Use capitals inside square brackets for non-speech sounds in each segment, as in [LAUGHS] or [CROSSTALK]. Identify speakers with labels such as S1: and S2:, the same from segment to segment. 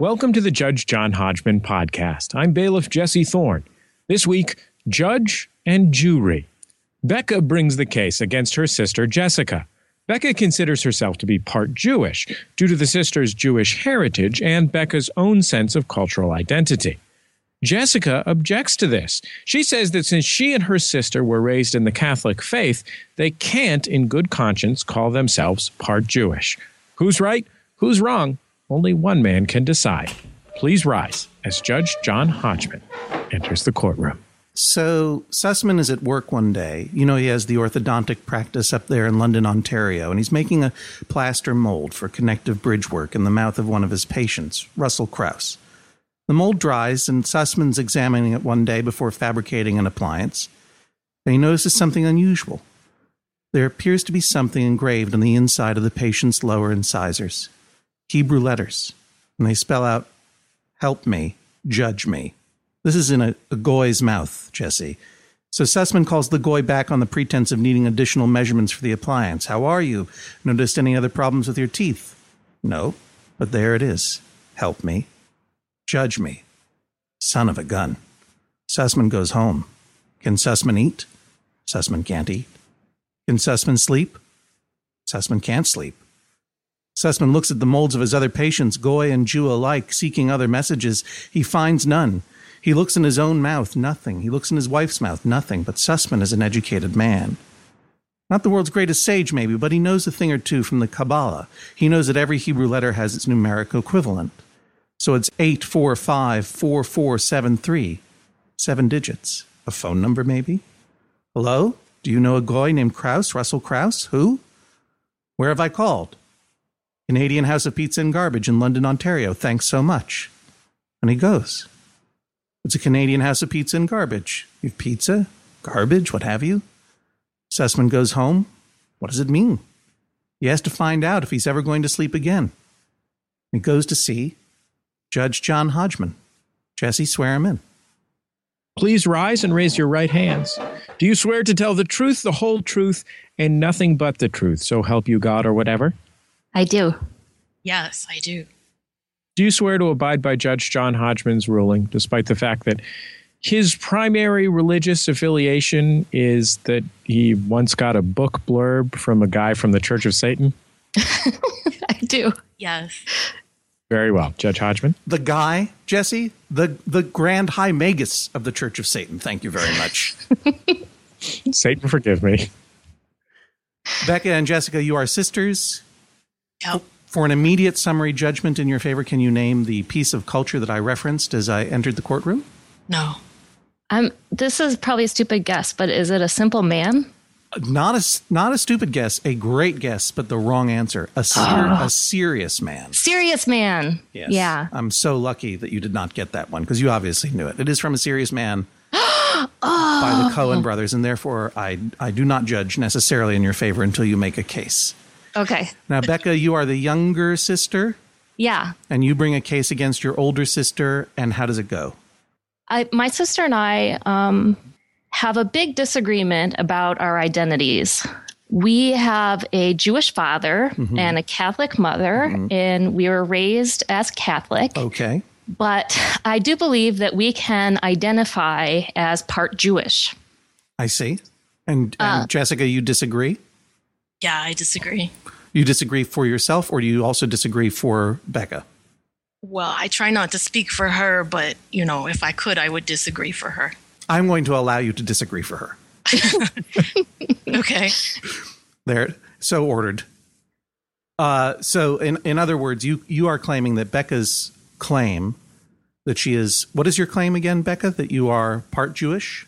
S1: Welcome to the Judge John Hodgman podcast. I'm bailiff Jesse Thorne. This week, Judge and Jury. Becca brings the case against her sister Jessica. Becca considers herself to be part Jewish due to the sister's Jewish heritage and Becca's own sense of cultural identity. Jessica objects to this. She says that since she and her sister were raised in the Catholic faith, they can't, in good conscience, call themselves part Jewish. Who's right? Who's wrong? Only one man can decide. Please rise as Judge John Hodgman enters the courtroom.
S2: So Sussman is at work one day. You know, he has the orthodontic practice up there in London, Ontario, and he's making a plaster mold for connective bridge work in the mouth of one of his patients, Russell Krauss. The mold dries, and Sussman's examining it one day before fabricating an appliance. And he notices something unusual. There appears to be something engraved on the inside of the patient's lower incisors Hebrew letters, and they spell out, Help me, judge me. This is in a, a goy's mouth, Jesse. So Sussman calls the goy back on the pretense of needing additional measurements for the appliance. How are you? Noticed any other problems with your teeth? No, but there it is. Help me. Judge me. Son of a gun. Sussman goes home. Can Sussman eat? Sussman can't eat. Can Sussman sleep? Sussman can't sleep. Sussman looks at the molds of his other patients, Goy and Jew alike, seeking other messages. He finds none. He looks in his own mouth, nothing. He looks in his wife's mouth, nothing. But Sussman is an educated man. Not the world's greatest sage, maybe, but he knows a thing or two from the Kabbalah. He knows that every Hebrew letter has its numeric equivalent. So it's 8454473. Seven digits. A phone number, maybe? Hello? Do you know a guy named Krauss, Russell Krauss? Who? Where have I called? Canadian House of Pizza and Garbage in London, Ontario. Thanks so much. And he goes. It's a Canadian house of pizza and garbage. You have pizza, garbage, what have you. Sussman goes home. What does it mean? He has to find out if he's ever going to sleep again. He goes to see Judge John Hodgman. Jesse, swear him in.
S1: Please rise and raise your right hands. Do you swear to tell the truth, the whole truth, and nothing but the truth, so help you God or whatever?
S3: I do.
S4: Yes, I do.
S1: Do you swear to abide by Judge John Hodgman's ruling, despite the fact that his primary religious affiliation is that he once got a book blurb from a guy from the Church of Satan? [LAUGHS]
S3: I do.
S4: Yes.
S1: Very well. Judge Hodgman?
S2: The guy, Jesse, the, the grand high magus of the Church of Satan. Thank you very much. [LAUGHS]
S1: Satan, forgive me.
S2: Becca and Jessica, you are sisters.
S4: Yep.
S2: For an immediate summary judgment in your favor, can you name the piece of culture that I referenced as I entered the courtroom?
S4: No.
S3: Um, this is probably a stupid guess, but is it a simple man?
S2: Not a not a stupid guess, a great guess, but the wrong answer. A ser- a serious man.
S3: Serious man.
S2: Yes.
S3: Yeah.
S2: I'm so lucky that you did not get that one because you obviously knew it. It is from a serious man [GASPS]
S3: Oh.
S2: by the Coen brothers, and therefore I I do not judge necessarily in your favor until you make a case.
S3: Okay.
S2: Now, Becca, you are the younger sister,
S3: Yeah.
S2: and you bring a case against your older sister. And how does it go?
S3: I, my sister and I um, have a big disagreement about our identities. We have a Jewish father mm-hmm. and a Catholic mother, mm-hmm. and we were raised as Catholic.
S2: Okay.
S3: But I do believe that we can identify as part Jewish.
S2: I see. And, and uh, Jessica, you disagree?
S4: Yeah, I disagree.
S2: You disagree for yourself, or do you also disagree for Becca?
S4: Well, I try not to speak for her, but you know, if I could, I would disagree for her.
S2: I'm going to allow you to disagree for her. [LAUGHS]
S4: Okay.
S2: There, so ordered. Uh, so, in in other words, you you are claiming that Becca's claim that she is what is your claim again, Becca? That you are part Jewish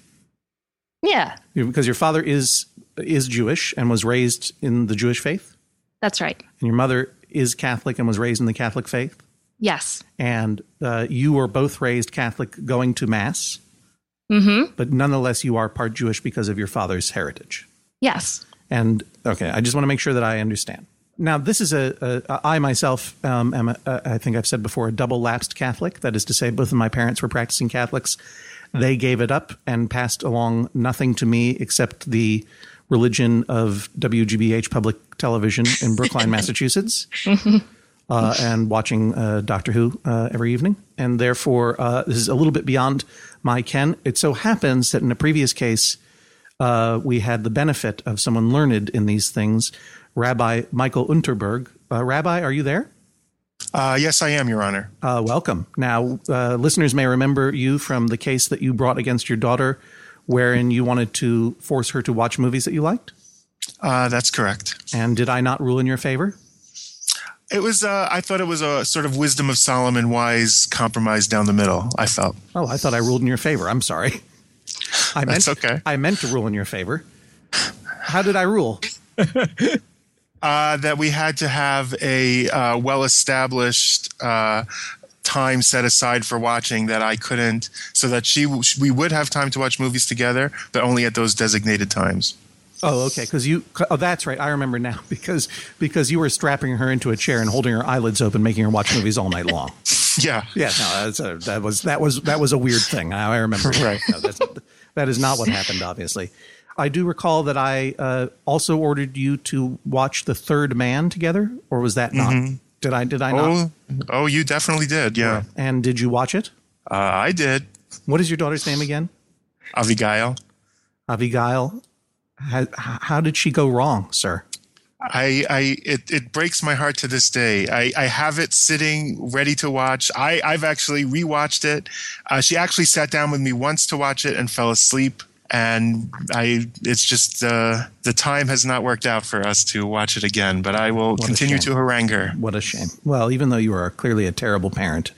S3: Yeah,
S2: because your father is is Jewish and was raised in the Jewish faith,
S3: that's right.
S2: and your mother is Catholic and was raised in the Catholic faith,
S3: Yes.
S2: and uh, you were both raised Catholic, going to mass,
S3: Mm-hmm.
S2: but nonetheless you are part Jewish because of your father's heritage.
S3: Yes.
S2: And okay, I just want to make sure that I understand. Now, this is a, a I myself um, am, a, I think I've said before, a double lapsed Catholic. That is to say, both of my parents were practicing Catholics. They gave it up and passed along nothing to me except the religion of WGBH Public Television in Brookline, [LAUGHS] Massachusetts. uh, and watching uh, Doctor Who uh, every evening. And therefore, uh, this is a little bit beyond my ken. It so happens that in a previous case, uh, we had the benefit of someone learned in these things, Rabbi Michael Unterberg. Uh, Rabbi, are you there?
S5: Uh, yes, I am, Your Honor.
S2: Uh, welcome. Now, uh, listeners may remember you from the case that you brought against your daughter, wherein you wanted to force her to watch movies that you liked.
S5: Uh, that's correct.
S2: And did I not rule in your favor?
S5: It was. Uh, I thought it was a sort of wisdom of Solomon, wise compromise down the middle. I felt.
S2: Oh, I thought I ruled in your favor. I'm sorry. I meant,
S5: That's okay.
S2: I meant to rule in your favor. How did I rule?
S5: Uh, that we had to have a uh, well-established uh, time set aside for watching that I couldn't, so that she we would have time to watch movies together, but only at those designated times.
S2: Oh, okay. Because you. Oh, that's right. I remember now. [LAUGHS] Because because you were strapping her into a chair and holding her eyelids open, making her watch movies all night long. [LAUGHS]
S5: Yeah.
S2: Yeah. No, that's a, that was that was that was a weird thing. I, remember. [LAUGHS]
S5: Right.
S2: No, that's, that is not what happened. Obviously, I do recall that I uh, also ordered you to watch The Third Man together, or was that not? Did I? Did I not?
S5: Oh, oh, you definitely did. Yeah,
S2: And did you watch it?
S5: uh, I did.
S2: What is your daughter's name again?
S5: Abigail.
S2: Abigail. How, how did she go wrong, sir?
S5: I, I it, it breaks my heart to this day. I, I have it sitting ready to watch. I, I've actually rewatched it. Uh, she actually sat down with me once to watch it and fell asleep. And I, it's just uh, the time has not worked out for us to watch it again. But I will
S2: a
S5: continue to harangue her.
S2: What a shame. Well, even though you are clearly a terrible parent,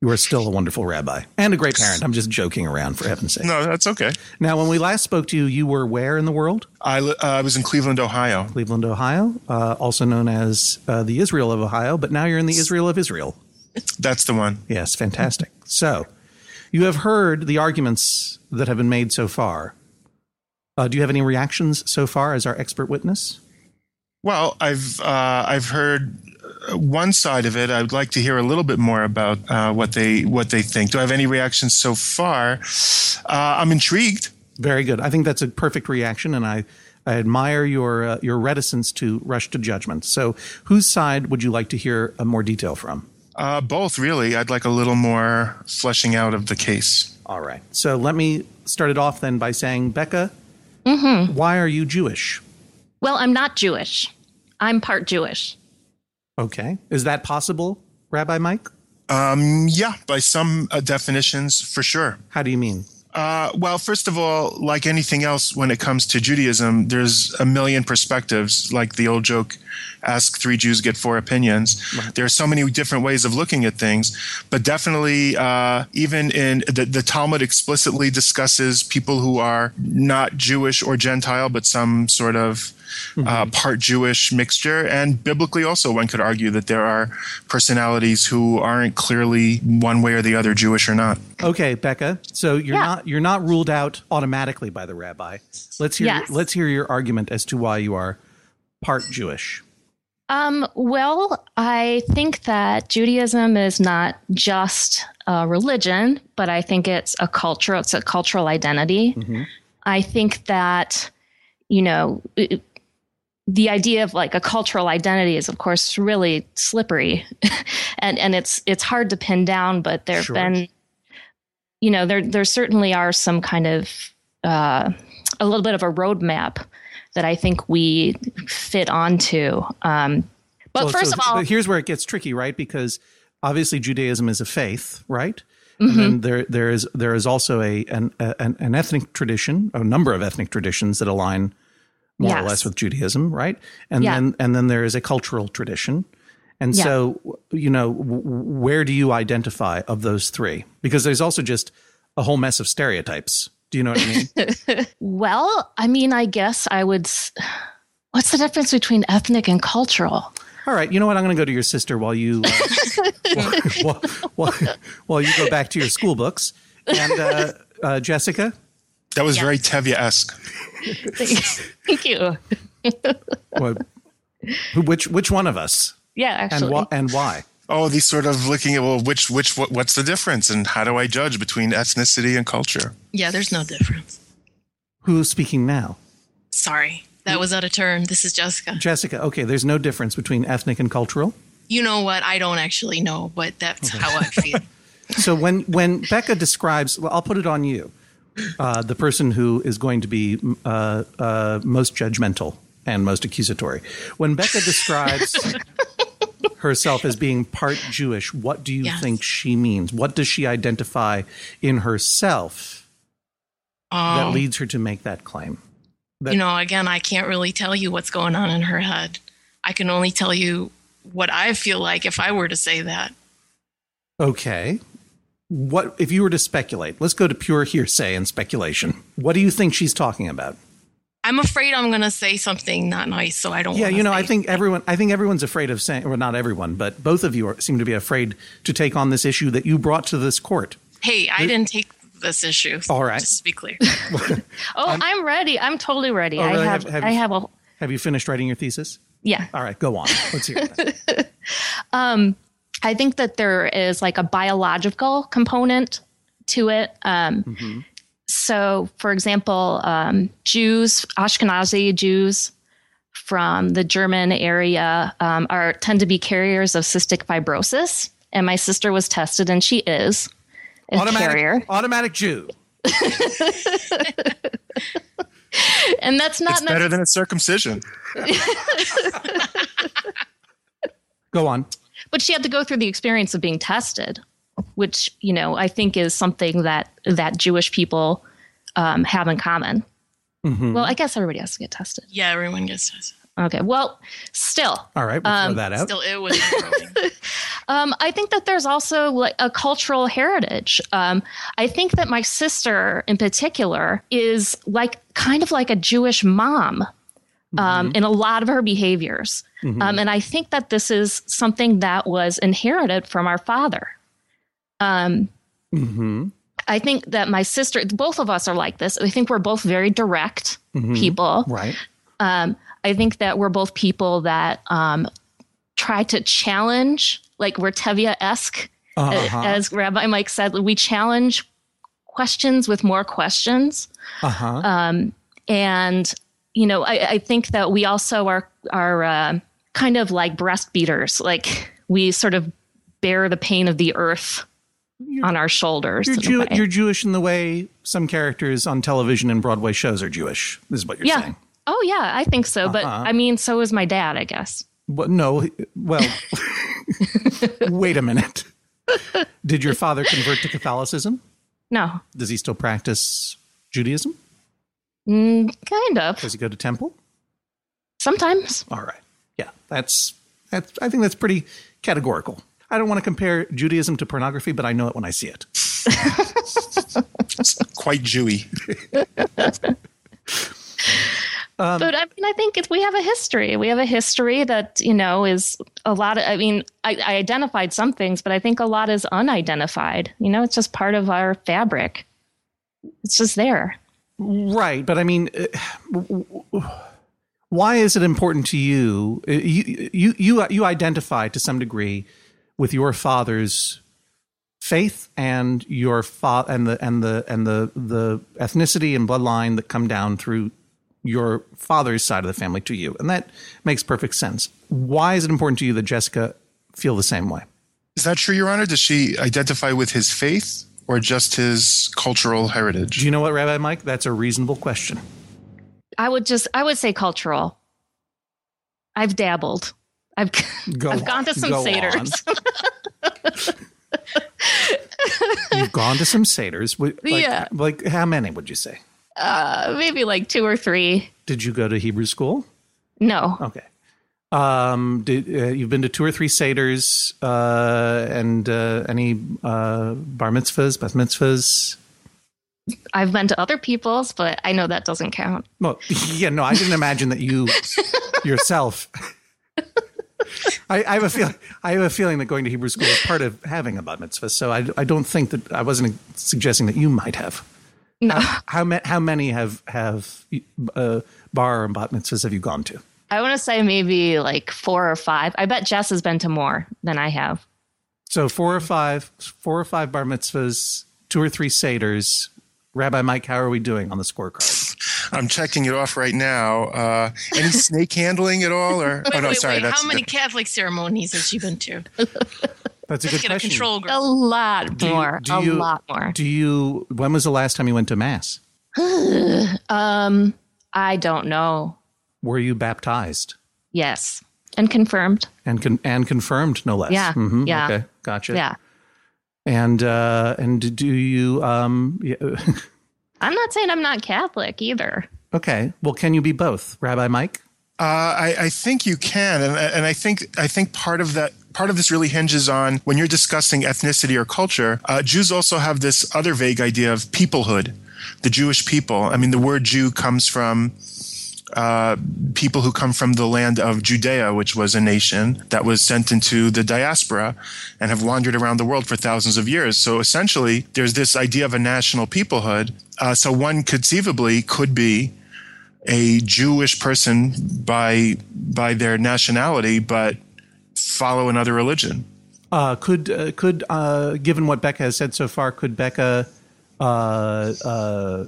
S2: you are still a wonderful rabbi and a great parent. I'm just joking around, for heaven's sake.
S5: No, that's okay.
S2: Now, when we last spoke to you, you were where in the world?
S5: I, uh, I was in Cleveland, Ohio.
S2: Cleveland, Ohio, uh, also known as uh, the Israel of Ohio, but now you're in the Israel of Israel.
S5: That's the one.
S2: Yes, fantastic. So, you have heard the arguments that have been made so far. Uh, do you have any reactions so far as our expert witness?
S5: Well, I've uh, I've heard one side of it. I'd like to hear a little bit more about uh, what they what they think. Do I have any reactions so far? Uh, I'm intrigued.
S2: Very good. I think that's a perfect reaction, and I, I admire your uh, your reticence to rush to judgment. So, whose side would you like to hear uh, more detail from?
S5: Uh, both, really. I'd like a little more fleshing out of the case.
S2: All right. So let me start it off then by saying, Becca, why are you Jewish?
S3: Well, I'm not Jewish. I'm part Jewish.
S2: Okay. Is that possible, Rabbi Mike?
S5: Um, yeah, by some uh, definitions, for sure.
S2: How do you mean?
S5: Uh, well, first of all, like anything else when it comes to Judaism, there's a million perspectives. Like the old joke, ask three Jews, get four opinions. There are so many different ways of looking at things, but definitely, uh, even in the, the Talmud explicitly discusses people who are not Jewish or Gentile, but some sort of uh, part Jewish mixture. And biblically, also, one could argue that there are personalities who aren't clearly one way or the other, Jewish or not.
S2: Okay, Becca. So you're
S3: Yeah.
S2: not you're not ruled out automatically by the rabbi. Let's hear
S3: Yes.
S2: let's hear your argument as to why you are part Jewish.
S3: Um, well, I think that Judaism is not just a religion, but I think it's a culture. It's a cultural identity. I think that, you know, it- the idea of like a cultural identity is, of course, really slippery, [LAUGHS] and and it's it's hard to pin down. But there've
S2: Sure.
S3: been, you know, there there certainly are some kind of uh, a little bit of a roadmap that I think we fit onto. Um, but
S2: Well,
S3: first
S2: so-
S3: of all,
S2: but here's where it gets tricky, right? Because obviously Judaism is a faith, right?
S3: Mm-hmm.
S2: And then there there is there is also a an, an an ethnic tradition, a number of ethnic traditions that align more or less with Judaism, right? And
S3: Yeah.
S2: then and then there is a cultural tradition. And
S3: Yeah.
S2: so, you know, where do you identify of those three? Because there's also just a whole mess of stereotypes. Do you know what I mean? [LAUGHS]
S3: well, I mean, I guess I would. What's the difference between ethnic and cultural?
S2: All right, you know what? I'm going to go to your sister while you uh, [LAUGHS] while, while, while you go back to your school books. And uh, uh, Jessica,
S5: That was
S3: Yeah.
S5: very Tevye esque. [LAUGHS]
S3: Thank you.
S2: what, which which one of us,
S3: Yeah,
S2: and
S3: actually.
S2: why? And why?
S5: Oh, these sort of looking at well, which which what, what's the difference, and how do I judge between ethnicity and culture?
S4: Yeah, there's no difference.
S2: Who's speaking now?
S4: Sorry, that was out of turn. This is Jessica.
S2: Jessica. Okay, there's no difference between ethnic and cultural.
S4: You know what? I don't actually know, but that's how I feel. [LAUGHS]
S2: So when when Becca describes, well, I'll put it on you, uh, the person who is going to be uh, uh, most judgmental and most accusatory. When Becca [LAUGHS] describes herself as being part Jewish, what do you
S4: Yes.
S2: think she means? What does she identify in herself that
S4: Um,
S2: leads her to make that claim?
S4: you know, again, I can't really tell you what's going on in her head. I can only tell you what I feel like if I were to say that.
S2: Okay. What if you were to speculate? Let's go to pure hearsay and speculation. What do you think she's talking about?
S4: I'm afraid I'm going to say something not nice, so I don't.
S2: Yeah, you know,
S4: say
S2: I think everyone. I think everyone's afraid of saying, well, not everyone, but both of you are, seem to be afraid to take on this issue that you brought to this court.
S4: Hey, I didn't take this issue.
S2: All right.
S4: Just to be clear. [LAUGHS] [LAUGHS]
S3: Oh, I'm, ready. I'm totally ready.
S2: Oh, really?
S3: I have,
S2: Have- have
S3: I
S2: you-
S3: have a
S2: Have you finished writing your thesis?
S3: yeah.
S2: All right, go on. Let's hear it.
S3: I think that there is like a biological component to it. Um, So, for example, um, Jews, Ashkenazi Jews from the German area, um, are tend to be carriers of cystic fibrosis. And my sister was tested, and she is a carrier.
S2: automatic, automatic Jew. [LAUGHS]
S3: And that's not
S5: It's better than a circumcision. [LAUGHS] [LAUGHS]
S2: Go on.
S3: But she had to go through the experience of being tested which you know i think is something that that jewish people um, have in common well i guess everybody has to get tested
S4: yeah, everyone gets tested.
S3: okay well still
S2: All right, we'll throw that out.
S4: Still, it was. growing. [LAUGHS]
S3: um, i think that there's also like a cultural heritage um, i think that my sister in particular is like kind of like a jewish mom um, in a lot of her behaviors um, and i think that this is something that was inherited from our father um,
S2: hmm
S3: I think that my sister, both of us are like this. I think we're both very direct people.
S2: Right.
S3: Um, I think that we're both people that um, try to challenge, like we're Tevye esque,
S2: Uh-huh.
S3: as Rabbi Mike said, we challenge questions with more questions.
S2: Uh-huh.
S3: Um, and, you know, I, I think that we also are, are uh, kind of like breast beaters. Like we sort of bear the pain of the earth on our shoulders.
S2: you're, Jew- you're Jewish in the way some characters on television and Broadway shows are Jewish. This is what you're
S3: yeah.
S2: saying.
S3: Oh yeah, I think so. But
S2: Uh-huh.
S3: I mean, so is my dad, I guess.
S2: But no. Well, [LAUGHS] wait a minute. Did your father convert to Catholicism?
S3: No,
S2: Does he still practice Judaism?
S3: mm, kind of.
S2: Does he go to temple?
S3: Sometimes.
S2: All right. Yeah, that's that's. I think that's pretty categorical. I don't want to compare Judaism to pornography, but I know it when I see it.
S5: It's quite Jewy. [LAUGHS]
S2: Um,
S3: but I mean, I think it's, we have a history. We have a history that you know is a lot of. I mean, I, I identified some things, but I think a lot is unidentified. You know, it's just part of our fabric. It's just there.
S2: Right, but I mean, uh, why is it important to you? Uh, You you you you identify to some degree with your father's faith and your fa- and the and the and the the ethnicity and bloodline that come down through your father's side of the family to you, and that makes perfect sense. Why is it important to you that Jessica feel the same way?
S5: Is that true, Your Honor? Does she identify with his faith or just his cultural heritage?
S2: Do you know what, Rabbi Mike? That's a reasonable question.
S3: I would just. I would say cultural. I've dabbled. I've
S2: Go
S3: I've gone to some
S2: go
S3: seders.
S2: You've gone to some seders. Like,
S3: Yeah.
S2: Like how many would you say?
S3: Uh, maybe like two or three.
S2: Did you go to Hebrew school?
S3: No,
S2: Okay. Um, did, uh, you've been to two or three seders uh, and uh, any uh, bar mitzvahs, bat mitzvahs?
S3: I've been to other people's, but I know that doesn't count.
S2: Well, [LAUGHS] yeah, no, I didn't imagine that you [LAUGHS] yourself. I, I have a feeling. I have a feeling that going to Hebrew school is part of having a bat mitzvah. So I, I don't think that I wasn't suggesting that you might have.
S3: No,
S2: How ma- how many have have uh, bar and bat mitzvahs have you gone to?
S3: I want to say maybe like four or five. I bet Jess has been to more than I have.
S2: So four or five, four or five bar mitzvahs, two or three seders. Rabbi Mike, how are we doing on the scorecard?
S5: I'm checking it off right now. Uh, any [LAUGHS] snake handling at all? Or
S4: Wait,
S5: oh no,
S4: wait,
S5: sorry.
S4: wait.
S5: That's
S4: How many
S5: the-
S4: Catholic ceremonies has she been to? [LAUGHS]
S2: That's a good
S4: get a
S2: question.
S4: control
S3: A
S4: group.
S3: lot
S2: Do you-
S3: more.
S2: do
S3: a
S2: you-
S3: lot more.
S2: Do you? When was the last time you went to mass? [SIGHS]
S3: um, I don't know.
S2: Were you baptized
S3: Yes, and confirmed.
S2: and con- and confirmed, no less?
S3: Yeah,
S2: Mhm,
S3: yeah.
S2: Okay, gotcha.
S3: Yeah,
S2: And uh, and do you? Um, yeah, [LAUGHS]
S3: I'm not saying I'm not Catholic either.
S2: okay. Well, can you be both, Rabbi Mike?
S5: Uh, I, I think you can, and, and I think I think part of that part of this really hinges on when you're discussing ethnicity or culture. Uh, Jews also have this other vague idea of peoplehood, the Jewish people. I mean, the word Jew comes from uh, people who come from the land of Judea, which was a nation that was sent into the diaspora and have wandered around the world for thousands of years. So essentially, there's this idea of a national peoplehood. Uh, so one conceivably could be a Jewish person by by their nationality, but follow another religion.
S2: Uh, could uh, could uh, given what Becca has said so far, could Becca uh, uh,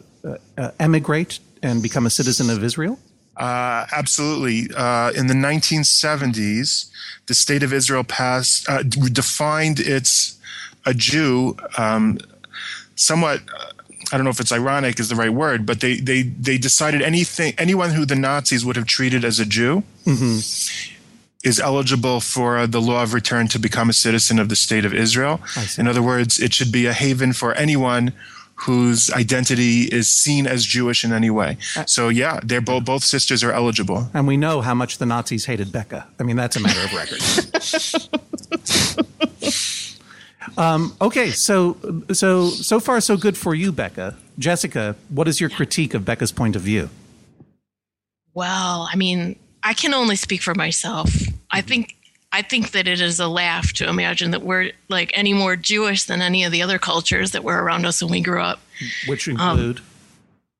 S2: emigrate and become a citizen of Israel?
S5: Uh, absolutely. Uh, in the 1970s, the state of Israel passed uh, defined its a Jew um, somewhat. Uh, I don't know if it's ironic is the right word, but they they they decided anything anyone who the Nazis would have treated as a Jew is eligible for the law of return to become a citizen of the state of Israel. In other words, it should be a haven for anyone whose identity is seen as Jewish in any way. So yeah, they're both both sisters are eligible.
S2: And we know how much the Nazis hated Becca. I mean, that's a matter of record. [LAUGHS] um, okay, so so so far so good for you, Becca. Jessica, what is your critique of Becca's point of view?
S4: Well, I mean, I can only speak for myself. I think I think that it is a laugh to imagine that we're like any more Jewish than any of the other cultures that were around us when we grew up.
S2: Which include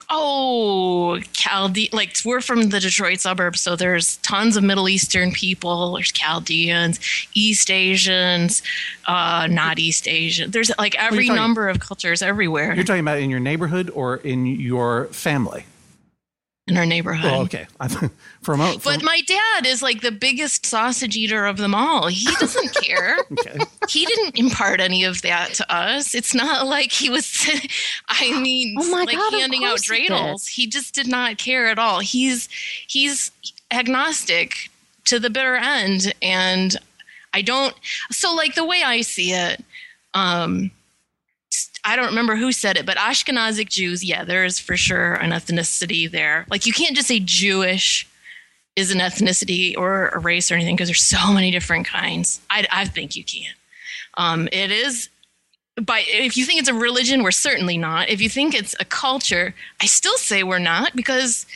S4: Oh, Chalde like we're from the Detroit suburbs, so there's tons of Middle Eastern people. There's Chaldeans, East Asians, uh, not East Asian. There's like every
S2: talking-
S4: number of cultures everywhere
S2: you're talking about in your neighborhood or in your family.
S4: In our neighborhood.
S2: Oh, okay. [LAUGHS] For a moment,
S4: But my dad is like the biggest sausage eater of them all. He doesn't [LAUGHS] care.
S2: okay.
S4: he didn't impart any of that to us. It's not like he was, [LAUGHS] I mean,
S3: Oh my
S4: like
S3: God,
S4: handing out
S3: course he
S4: dreidels. He just did not care at all. He's he's agnostic to the bitter end, and I don't. So, like the way I see it, um, I don't remember who said it, but Ashkenazic Jews, yeah, there is for sure an ethnicity there. Like you can't just say Jewish is an ethnicity or a race or anything because there's so [LAUGHS] many different kinds. I, I think you can. Um, it is, by if you think it's a religion, we're certainly not. If you think it's a culture, I still say we're not because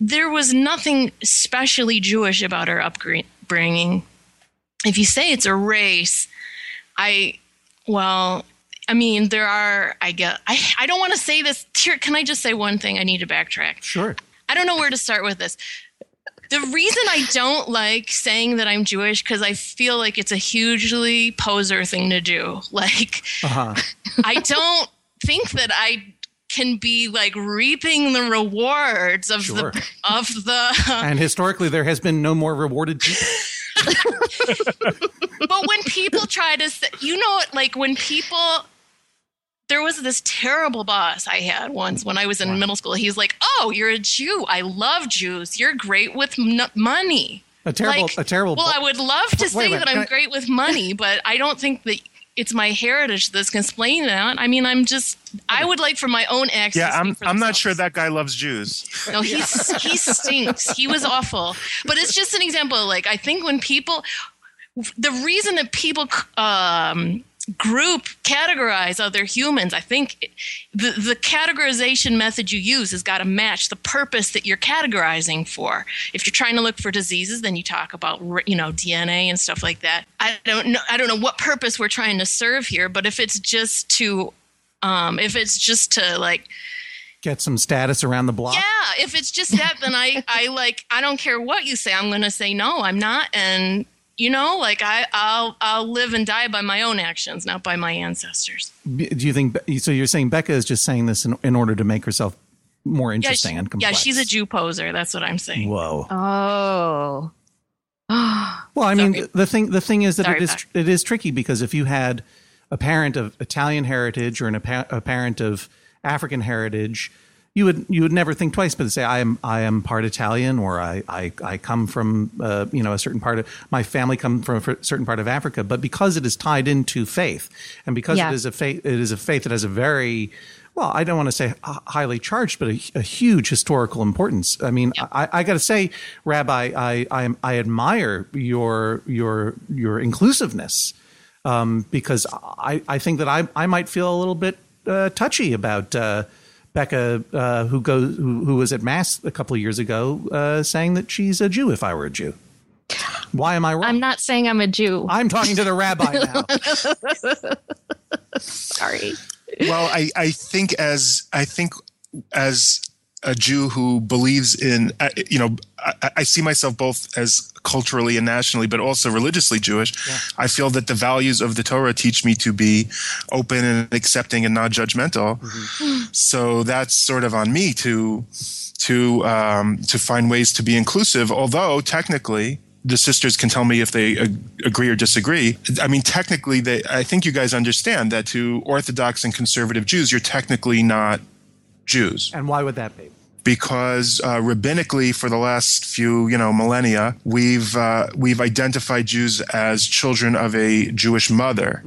S4: there was nothing specially Jewish about our upbringing. If you say it's a race, I, well, I mean, there are, I get, I, I don't want to say this. Here, can I just say one thing? I need to backtrack.
S2: Sure.
S4: I don't know where to start with this. The reason I don't like saying that I'm Jewish because I feel like it's a hugely poser thing to do. [LAUGHS] Like,
S2: Uh-huh.
S4: I don't think that I can be like reaping the rewards of
S2: Sure.
S4: the of the [LAUGHS]
S2: And historically, there has been no more rewarded people. [LAUGHS]
S4: but when people try to say, you know, like when people, there was this terrible boss I had once when I was in middle school. He's like, "Oh, you're a Jew. I love Jews. You're great with m- money."
S2: A terrible,
S4: Like,
S2: a terrible.
S4: Well, I would love to say that I'm
S2: I-
S4: great with money, [LAUGHS] but I don't think that it's my heritage that's can explain that. I mean, I'm just. I would like for my own ex.
S5: Yeah,
S4: to speak
S5: I'm
S4: for
S5: I'm not sure that guy loves Jews.
S4: No, he's [LAUGHS] he stinks. He was awful. But it's just an example. Like I think when people, the reason that people um, group categorize other humans, I think the the categorization method you use has got to match the purpose that you're categorizing for. If you're trying to look for diseases, then you talk about you know DNA and stuff like that. I don't know. I don't know what purpose we're trying to serve here, but if it's just to um, if it's just to like
S2: get some status around the block.
S4: yeah, if it's just that, then I, I like, I don't care what you say. I'm going to say no, I'm not, and you know, like I, I'll, I'll live and die by my own actions, not by my ancestors.
S2: Do you think so? You're saying Becca is just saying this in, in order to make herself more
S4: Yeah,
S2: interesting
S4: she-
S2: and
S4: yeah, she's a Jew poser. That's what I'm saying.
S2: Whoa.
S3: Oh. [GASPS]
S2: Well, I mean,
S4: Sorry.
S2: the thing the thing is that
S3: Sorry,
S2: it is
S3: Beck.
S2: it is tricky because if you had a parent of Italian heritage or an, a, a parent of African heritage, you would you would never think twice, but to say I am I am part Italian or I I, I come from uh, you know a certain part of my family come from a certain part of Africa, but because it is tied into faith and because
S3: Yeah.
S2: it is a faith it is a faith that has a very well, I don't want to say highly charged, but a, a huge historical importance. I mean, I, I got to say, Rabbi, I, I I admire your your your inclusiveness um, because I, I think that I I might feel a little bit uh, touchy about uh, Becca, uh, who goes who, who was at mass a couple of years ago, uh, saying that she's a Jew. If I were a Jew, why am I wrong?
S3: I'm not saying I'm a Jew.
S2: I'm talking to the rabbi now. [LAUGHS]
S3: Sorry.
S5: well, I, I think as I think as a Jew who believes in, uh, you know, I, I see myself both as culturally and nationally, but also religiously Jewish. I feel that the values of the Torah teach me to be open and accepting and not judgmental. So that's sort of on me to to um, to find ways to be inclusive. Although technically, the sisters can tell me if they ag- agree or disagree. I mean, technically, they. I think you guys understand that to Orthodox and conservative Jews, you're technically not Jews
S2: and why would that be?
S5: because uh, rabbinically, for the last few you know millennia, we've uh, we've identified Jews as children of a Jewish mother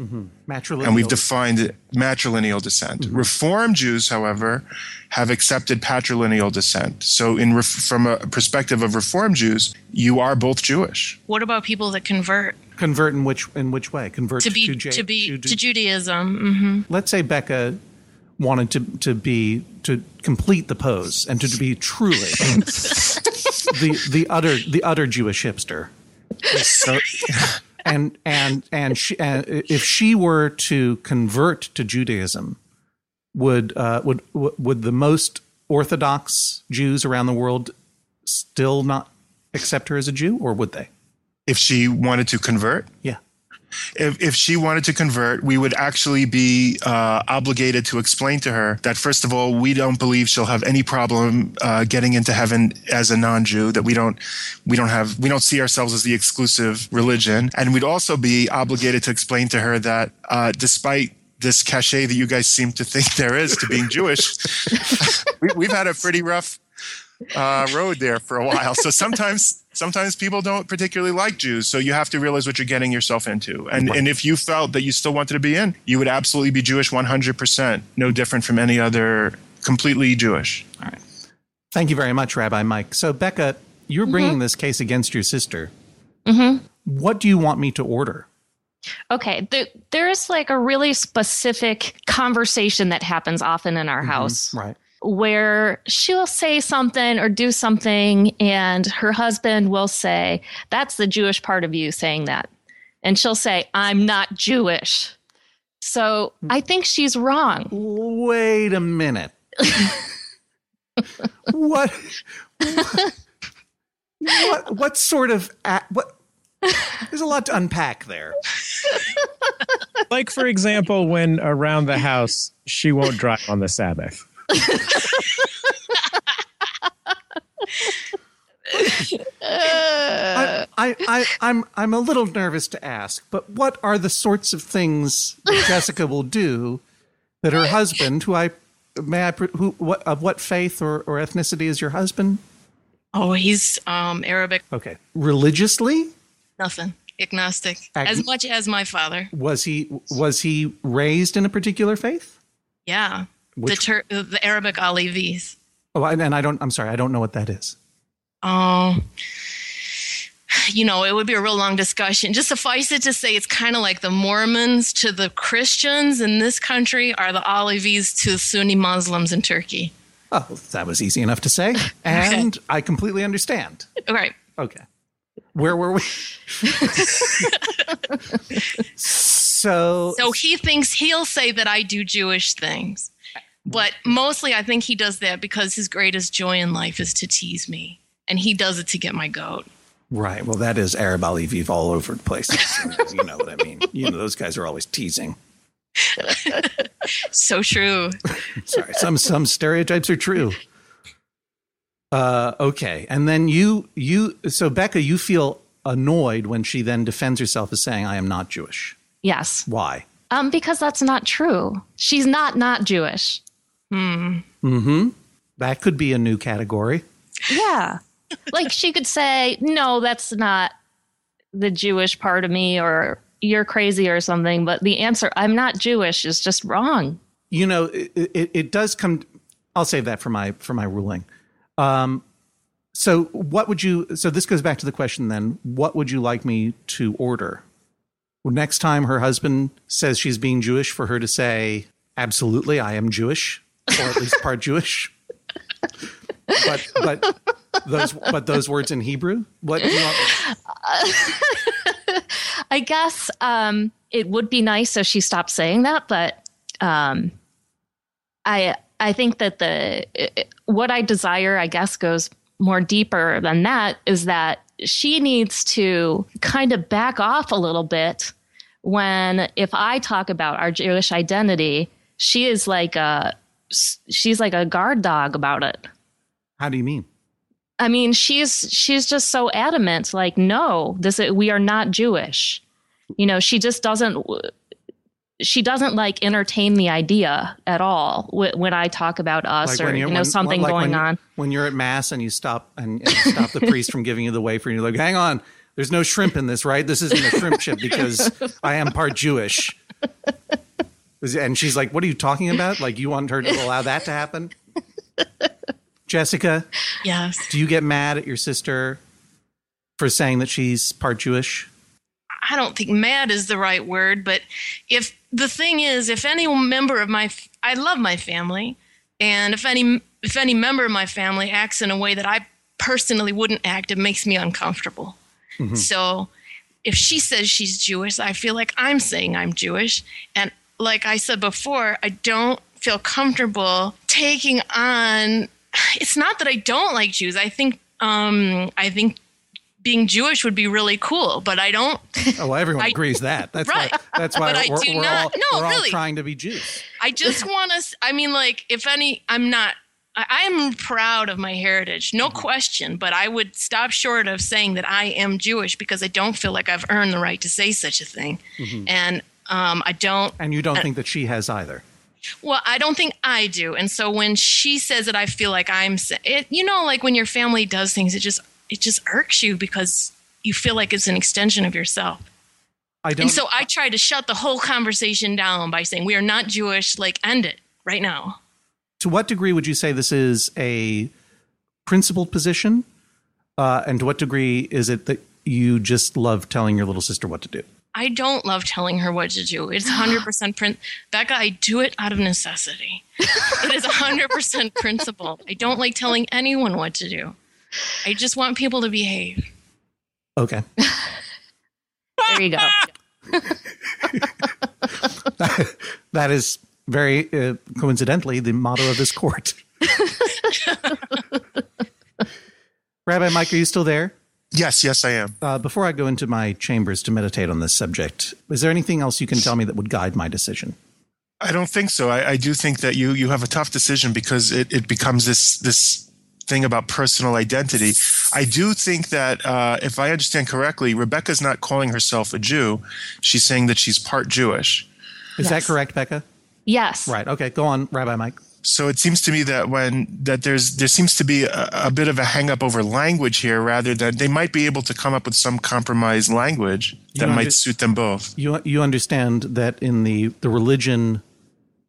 S2: Matrilineal.
S5: and we've defined matrilineal descent.
S2: Mm-hmm.
S5: Reform Jews, however, have accepted patrilineal descent. So, in ref- from a perspective of Reform Jews, you are both Jewish.
S4: What about people that convert
S2: convert in which in which way? Convert
S4: to be
S2: to,
S4: to, be
S2: to-
S4: to Judaism? hmm
S2: let's say Becca wanted to to be to complete the pose and to, be truly the the utter the utter Jewish hipster.
S5: So,
S2: And and and she, and if she were to convert to Judaism, would uh, would would the most Orthodox Jews around the world still not accept her as a Jew, or would they?
S5: if she wanted to convert,
S2: Yeah.
S5: If, if she wanted to convert, we would actually be uh, obligated to explain to her that, first of all, we don't believe she'll have any problem uh, getting into heaven as a non-Jew. That we don't, we don't have, we don't see ourselves as the exclusive religion, and we'd also be obligated to explain to her that, uh, despite this cachet that you guys seem to think there is to being Jewish, [LAUGHS] we, we've had a pretty rough uh, road there for a while. So sometimes sometimes people don't particularly like Jews. So you have to realize what you're getting yourself into. And and if you felt that you still wanted to be in, you would absolutely be Jewish 100%, no different from any other completely Jewish.
S2: All right. Thank you very much, Rabbi Mike. So, Becca, you're bringing this case against your sister.
S3: Mm-hmm.
S2: What do you want me to order?
S3: Okay, there, there's like a really specific conversation that happens often in our house
S2: Right.
S3: Where she'll say something or do something, and her husband will say, That's the Jewish part of you saying that. And she'll say, I'm not Jewish. So I think she's wrong.
S2: Wait a minute. what, what? What? What sort of a- what? There's a lot to unpack there.
S1: Like, for example, when around the house, she won't drive on the Sabbath.
S2: I, I, I, I'm, I'm a little nervous to ask, but what are the sorts of things that [LAUGHS] Jessica will do that her husband, who I may I, who, what of what faith or, or ethnicity is your husband?
S4: Oh, he's um, Arabic.
S2: Okay, religiously,
S4: Nothing. Agnostic.
S2: Ag-
S4: as much as my father.
S2: was he was he raised in a particular faith?
S4: Yeah.
S2: Which-
S4: the Tur- the Arabic Alevis.
S2: Oh, and, and I don't. I'm sorry, I don't know what that is.
S4: Oh, you know, it would be a real long discussion. Just suffice it to say, it's kind of like the Mormons to the Christians in this country are the Alevis to Sunni Muslims in Turkey.
S2: Oh, that was easy enough to say, [LAUGHS] and I completely understand.
S4: All right.
S2: Okay. Where were we? [LAUGHS] so,
S4: So he thinks he'll say that I do Jewish things. But mostly I think he does that because his greatest joy in life is to tease me. And he does it to get my goat.
S2: right. Well, that is Arab Ali Viv all over the place. [LAUGHS] you know what I mean. You know, those guys are always teasing.
S4: So true. [LAUGHS]
S2: Sorry, some some stereotypes are true. Uh, okay, and then you you so Becca, you feel annoyed when she then defends herself as saying, "I am not Jewish."
S3: Yes.
S2: Why?
S3: Um, because that's not true. She's not not Jewish.
S2: That could be a new category.
S3: Yeah. [LAUGHS] like she could say, no, that's not the Jewish part of me, or you're crazy or something. But the answer, I'm not Jewish, is just wrong.
S2: You know, it, it, it does come. I'll save that for my for my ruling. Um, so what would you? So this goes back to the question then. What would you like me to order? Next time her husband says she's being Jewish, for her to say, "Absolutely, I am Jewish, or at least part Jewish." but but those but those words in Hebrew. What do you want? [LAUGHS]
S3: I guess um, it would be nice if she stopped saying that, but um, I I think that the what I desire, I guess, goes more deeper than that. Is that she needs to kind of back off a little bit when if I talk about our Jewish identity, she is like a she's like a guard dog about it.
S2: How do you mean?
S3: I mean, she's she's just so adamant. Like, no, this is, we are not Jewish. You know, she just doesn't. She doesn't like entertain the idea at all when I talk about us or
S2: when
S3: you know
S2: when-
S3: something
S2: like
S3: going
S2: when,
S3: on.
S2: When you're at mass and you stop and, and you stop the priest from giving you the wafer, and you're like, "Hang on, there's no shrimp in this, right? This isn't a shrimp chip because I am part Jewish." And she's like, "What are you talking about? Like, you want her to allow that to happen?" [LAUGHS] Jessica,
S4: Yes.
S2: do you get mad at your sister for saying that she's part Jewish?
S4: I don't think mad is the right word, but if the thing is, if any member of my, I love my family, and if any if any member of my family acts in a way that I personally wouldn't act, it makes me uncomfortable. Mm-hmm. So, if she says she's Jewish, I feel like I'm saying I'm Jewish, and like I said before, I don't feel comfortable taking on. It's not that I don't like Jews. I think um, I think being Jewish would be really cool, but I don't [LAUGHS]
S2: Oh, well, everyone
S4: I-
S2: agrees that. That's
S4: Right.
S2: why. [LAUGHS] That's why
S4: But I
S2: we're,
S4: do
S2: we're
S4: not-
S2: all
S4: no,
S2: we're all trying to be Jews.
S4: I just [LAUGHS] want to. I mean, like, if any, I'm not. I, I am proud of my heritage, no question. But I would stop short of saying that I am Jewish because I don't feel like I've earned the right to say such a thing, and um, I don't.
S2: And you don't think that she has either.
S4: Well, I don't think I do. And so when she says it, I feel like I'm. It, you know, like when your family does things, it just it just irks you because you feel like it's an extension of yourself.
S2: I don't.
S4: And so I try to shut the whole conversation down by saying we are not Jewish. Like, end it right now.
S2: to what degree would you say this is a principled position? Uh, and to what degree is it that you just love telling your little sister what to do?
S4: I don't love telling her what to do. It's 100% print. Becca, I do it out of necessity. it is 100% principle. I don't like telling anyone what to do. I just want people to behave.
S2: Okay.
S3: There you go. [LAUGHS]
S2: that is very uh, coincidentally the motto of this court. [LAUGHS] Rabbi Mike, are you still there?
S5: Yes, yes, I am.
S2: Uh, before I go into my chambers to meditate on this subject, is there anything else you can tell me that would guide my decision?
S5: I don't think so. I, I do think that you you have a tough decision because it, it becomes this this thing about personal identity. I do think that uh, if I understand correctly, Rebecca's not calling herself a Jew. She's saying that she's part Jewish.
S2: Is that correct, Becca?
S3: Yes.
S2: Right. Okay. Go on, Rabbi Mike.
S5: So it seems to me that when that there's there seems to be a, a bit of a hang up over language here, rather than they might be able to come up with some compromise language that
S2: You
S5: might suit them both.
S2: You you understand that in the the religion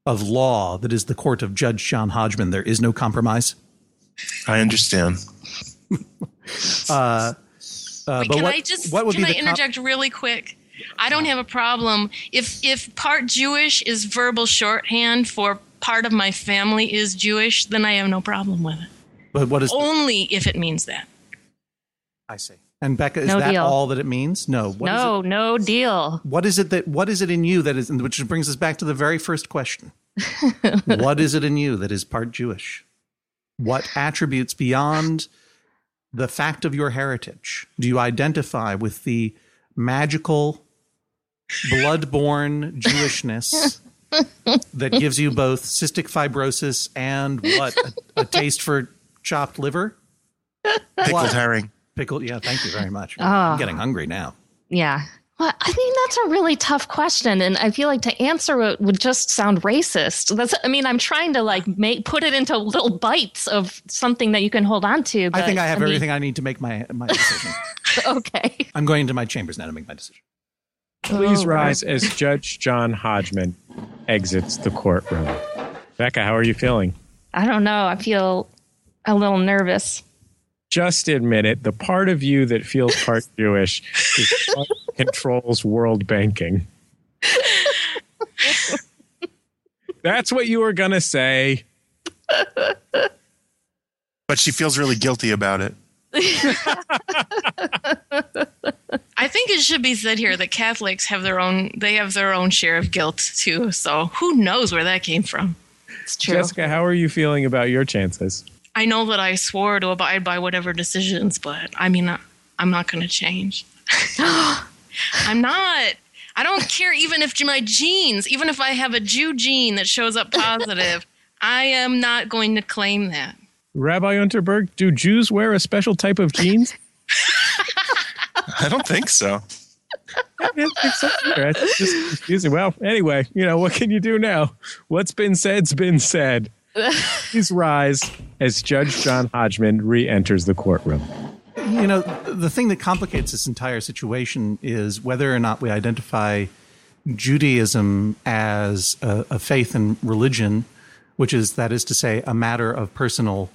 S2: of law that is the court of Judge John Hodgman, there is no compromise.
S5: I understand. [LAUGHS]
S2: Uh,
S4: Wait,
S2: but
S4: can
S2: what-
S4: I just
S2: what would
S4: can
S2: be
S4: I
S2: the com-
S4: interject really quick? I don't have a problem if if part Jewish is verbal shorthand for part of my family is Jewish, then I have no problem with it.
S2: But what is
S4: Only if it means that.
S2: I see? And Becca, is
S3: No
S2: that
S3: deal.
S2: all that it means? No. What is
S3: no,
S2: it-
S3: no deal.
S2: what is it that what is it in you that is which brings us back to the very first question. [LAUGHS] what is it in you that is part Jewish? What attributes beyond the fact of your heritage do you identify with the magical blood-born Jewishness [LAUGHS] that gives you both cystic fibrosis and what a, a taste for chopped liver?
S5: Pickled
S2: What?
S5: herring.
S2: Pickled. Yeah, thank you very much.
S3: Ah.
S2: I'm getting hungry now.
S3: Yeah. Well, I mean, that's a really tough question. And I feel like to answer it would just sound racist. That's, I mean, I'm trying to like make, put it into little bites of something that you can hold on to.
S2: I think I have
S3: mean,
S2: everything I need to make my my decision. [LAUGHS]
S3: Okay.
S2: I'm going into my chambers now to make my decision.
S1: Please rise as Judge John Hodgman exits the courtroom. Becca, how are you feeling?
S3: I don't know. I feel a little nervous.
S1: Just admit it. The part of you that feels part [LAUGHS] Jewish is what controls world banking. That's what you were going to say.
S5: But she feels really guilty about it. [LAUGHS]
S4: I think it should be said here that Catholics have their own they have their own share of guilt too. So who knows where that came from?
S3: It's true.
S1: Jessica, how are you feeling about your chances?
S4: I know that I swore to abide by whatever decisions, but I mean I- I'm not going to change. [GASPS] I'm not. I don't care even if my genes, even if I have a Jew gene that shows up positive, I am not going to claim that.
S1: Rabbi Unterberg, do Jews wear a special type of jeans? [LAUGHS]
S5: I don't think so.
S1: I didn't think so either. It's just confusing. Well, anyway, you know, what can you do now? What's been said's been said. Please rise as Judge John Hodgman re enters the courtroom.
S2: You know, the thing that complicates this entire situation is whether or not we identify Judaism as a, a faith and religion, which is, that is to say, a matter of personal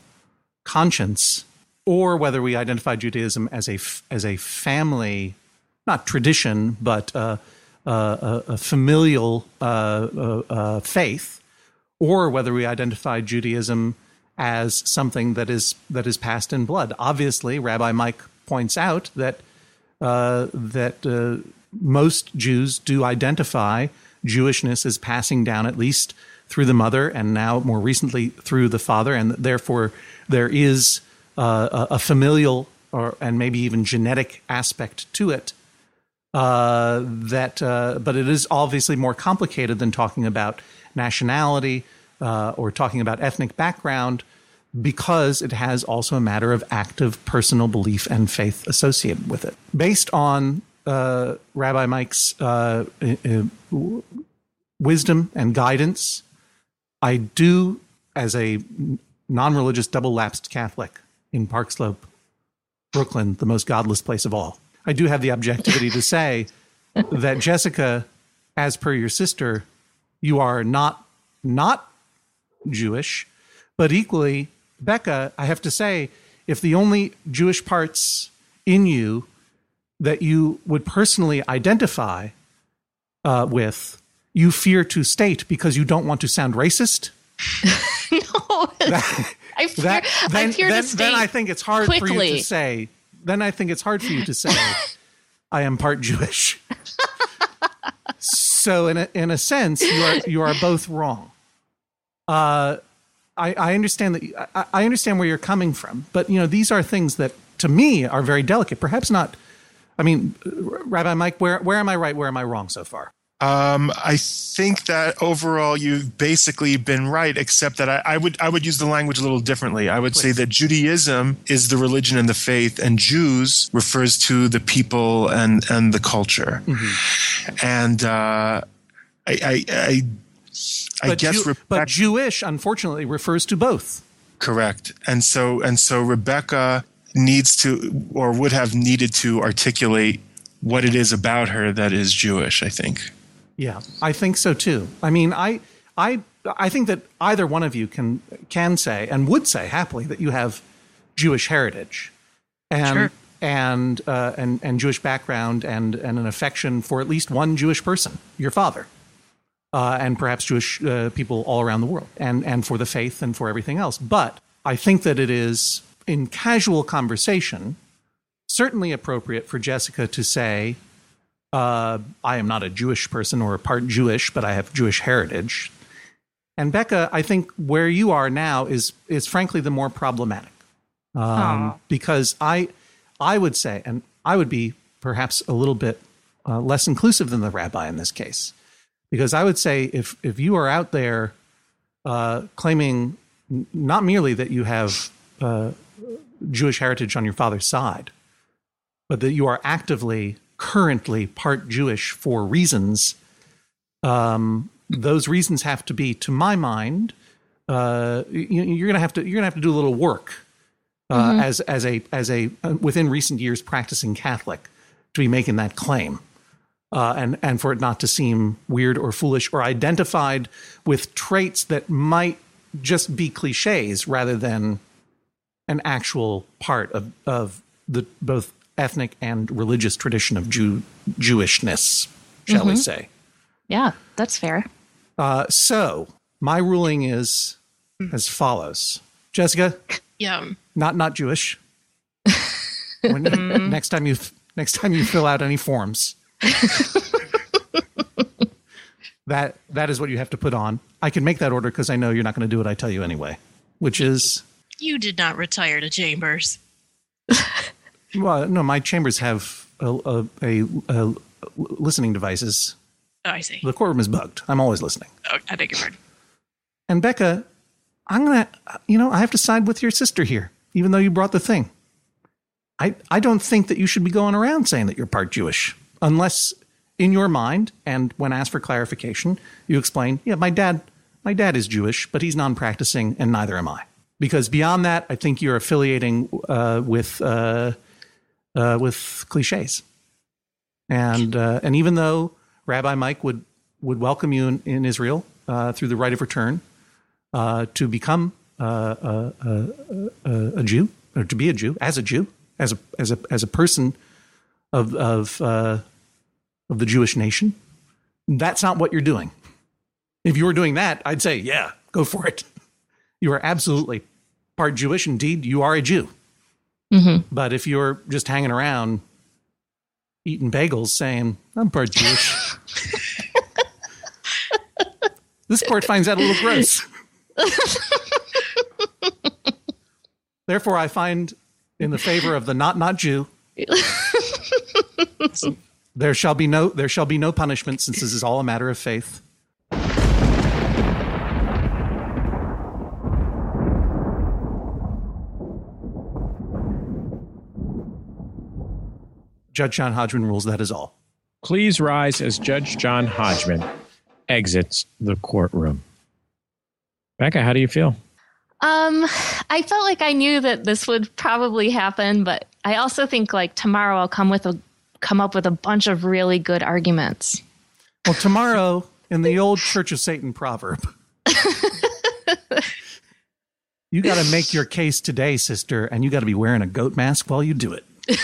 S2: conscience, or whether we identify Judaism as a as a family, not tradition, but uh, uh, a, a familial uh, uh, uh, faith, or whether we identify Judaism as something that is that is passed in blood. Obviously, Rabbi Mike points out that uh, that uh, most Jews do identify Jewishness as passing down at least through the mother, and now more recently through the father, and therefore there is uh, a, familial or and maybe even genetic aspect to it. Uh, that, uh, but it is obviously more complicated than talking about nationality uh, or talking about ethnic background because it has also a matter of active personal belief and faith associated with it. Based on uh, Rabbi Mike's uh, uh, wisdom and guidance, I do, as a non religious double lapsed Catholic in Park Slope, Brooklyn, the most godless place of all, I do have the objectivity to say [LAUGHS] that Jessica, as per your sister, you are not not Jewish, but equally, Becca, I have to say, if the only Jewish parts in you that you would personally identify uh, with, you fear to state because you don't want to sound racist, [LAUGHS] [LAUGHS]
S3: no, I fear,
S2: that, then,
S3: I fear
S2: then,
S3: to state
S2: then I think it's hard for you to say. Then I think it's hard for you to say, I am part Jewish. [LAUGHS] so in a, in a sense, you are you are both wrong. Uh, I, I understand that I, I understand where you're coming from, but you know these are things that to me are very delicate. Perhaps not. I mean, Rabbi Mike, where where am I right? Where am I wrong so far?
S5: Um, I think that overall you've basically been right, except that I, I would I would use the language a little differently. I would say that Judaism is the religion and the faith, and Jews refers to the people and and the culture. And uh, I I I, I
S2: But,
S5: guess
S2: Jew- but Jewish, unfortunately, refers to both.
S5: correct. And so and so Rebecca needs to or would have needed to articulate what it is about her that is Jewish. I think.
S2: Yeah, I think so too. I mean, I, I, I think that either one of you can can say and would say happily that you have Jewish heritage, and
S4: Sure.
S2: and uh, and and Jewish background, and and an affection for at least one Jewish person, your father, uh, and perhaps Jewish uh, people all around the world, and and for the faith and for everything else. But I think that it is in casual conversation certainly appropriate for Jessica to say uh, I am not a Jewish person or a part Jewish, but I have Jewish heritage. And Becca, I think where you are now is is frankly the more problematic, um, because I I would say, and I would be perhaps a little bit uh, less inclusive than the rabbi in this case, because I would say if if you are out there uh, claiming not merely that you have uh, Jewish heritage on your father's side, but that you are actively, currently part Jewish for reasons. Um, those reasons have to be, to my mind, uh, you, are gonna have to you're gonna have to do a little work uh, mm-hmm. as as a as a uh, within recent years practicing Catholic to be making that claim. Uh, and and for it not to seem weird or foolish or identified with traits that might just be cliches rather than an actual part of of the both ethnic and religious tradition of Jew Jewishness, shall mm-hmm. we say?
S3: Yeah, that's fair.
S2: Uh, so my ruling is as follows: Jessica,
S4: yeah,
S2: not not Jewish. [LAUGHS] when, next time you next time you fill out any forms, [LAUGHS] that that is what you have to put on. I can make that order because I know you're not going to do what I tell you anyway, which is
S4: you did not retire to chambers. [LAUGHS]
S2: well, no, my chambers have a, a, a, listening devices.
S4: Oh, I see.
S2: The courtroom is bugged. I'm always listening.
S4: Oh, I beg your pardon.
S2: And Becca, I'm gonna, you know, I have to side with your sister here, even though you brought the thing. I I don't think that you should be going around saying that you're part Jewish unless in your mind and when asked for clarification, you explain, yeah, my dad my dad is Jewish, but he's non-practicing and neither am I. Because beyond that, I think you're affiliating uh, with uh, uh, with cliches. And uh, and even though Rabbi Mike would would welcome you in, in Israel uh, through the right of return uh, to become a, a, a, Jew or to be a Jew as a Jew as a as a as a person of of uh, of the Jewish nation. That's not what you're doing. If you were doing that, I'd say, yeah, go for it. [LAUGHS] You are absolutely part Jewish. Indeed, you are a Jew. Mm-hmm. But if you're just hanging around eating bagels saying, I'm part Jewish, [LAUGHS] this court finds that a little gross. [LAUGHS] Therefore, I find in the favor of the not not Jew [LAUGHS] there shall be no there shall be no punishment since this is all a matter of faith. Judge John Hodgman rules that is all.
S1: Please rise as Judge John Hodgman exits the courtroom. Becca, how do you feel?
S3: Um, I felt like I knew that this would probably happen, but I also think like tomorrow I'll come with a come up with a bunch of really good arguments.
S2: Well, tomorrow in the old Church of Satan proverb, [LAUGHS] you got to make your case today, sister, and you got to be wearing a goat mask while you do it. [LAUGHS]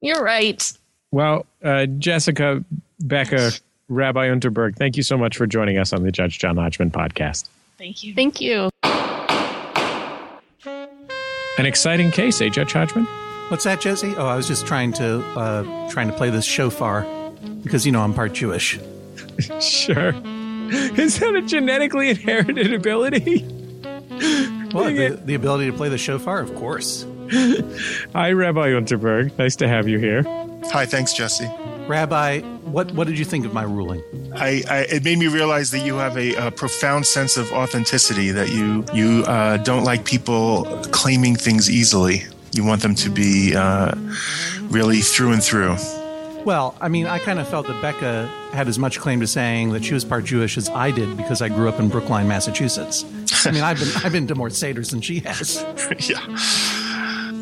S3: You're right.
S1: Well, uh, Jessica, Becca, Rabbi Unterberg, thank you so much for joining us on the Judge John Hodgman podcast.
S4: Thank you.
S3: Thank you.
S1: An exciting case, eh, Judge Hodgman?
S2: What's that, Jesse? Oh, I was just trying to uh, trying to play this shofar because you know I'm part Jewish. [LAUGHS]
S1: sure. Is that a genetically inherited ability?
S2: Well, [LAUGHS] the, the, ability to play the shofar, of course.
S1: Hi, Rabbi Unterberg. Nice to have you here.
S5: Hi, thanks, Jesse.
S2: Rabbi, what, what did you think of my ruling?
S5: I, I it made me realize that you have a, a profound sense of authenticity. That you you uh, don't like people claiming things easily. You want them to be uh, really through and through.
S2: Well, I mean, I kind of felt that Becca had as much claim to saying that she was part Jewish as I did because I grew up in Brookline, Massachusetts. I mean, I've been I've been to more seders than she has. [LAUGHS]
S5: yeah.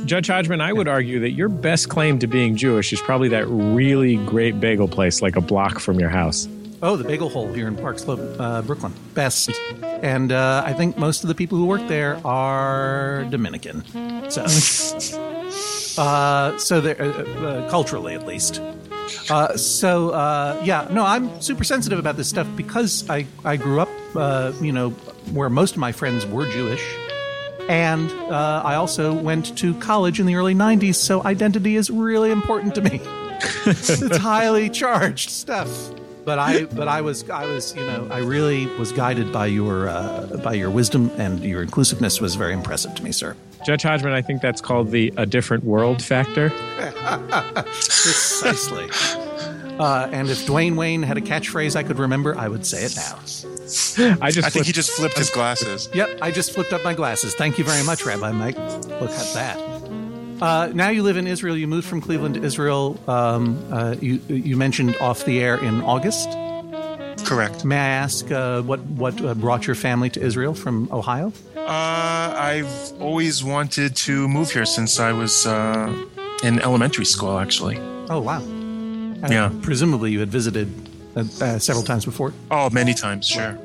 S1: Judge Hodgman, I would argue that your best claim to being Jewish is probably that really great bagel place like a block from your house.
S2: Oh, the Bagel Hole here in Park Slope, uh, Brooklyn. Best. And uh, I think most of the people who work there are Dominican. So, [LAUGHS] uh, so they're uh, uh, culturally at least. Uh, so yeah, no, I'm super sensitive about this stuff because I I grew up, you know, where most of my friends were Jewish. And uh, I also went to college in the early 90s, so identity is really important to me. [LAUGHS] it's highly charged stuff. But I, but I was, I was, you know, I really was guided by your, uh, by your wisdom and your inclusiveness was very impressive to me, sir.
S1: Judge Hodgman, I think that's called the a different world factor. [LAUGHS]
S2: Precisely. Uh, and if Dwayne Wayne had a catchphrase I could remember, I would say it now. [LAUGHS]
S1: I just
S5: I think he just flipped his glasses.
S2: Yep, I just flipped up my glasses. Thank you very much, Rabbi Mike. Look at that. Uh, now you live in Israel. You moved from Cleveland to Israel. Um, uh, you you mentioned off the air in August.
S5: Correct.
S2: May I ask uh, what what uh, brought your family to Israel from Ohio?
S5: Uh, I've always wanted to move here since I was uh, in elementary school, actually.
S2: Oh wow! And
S5: Yeah.
S2: Presumably you had visited uh, uh, several times before.
S5: Oh, many times, sure.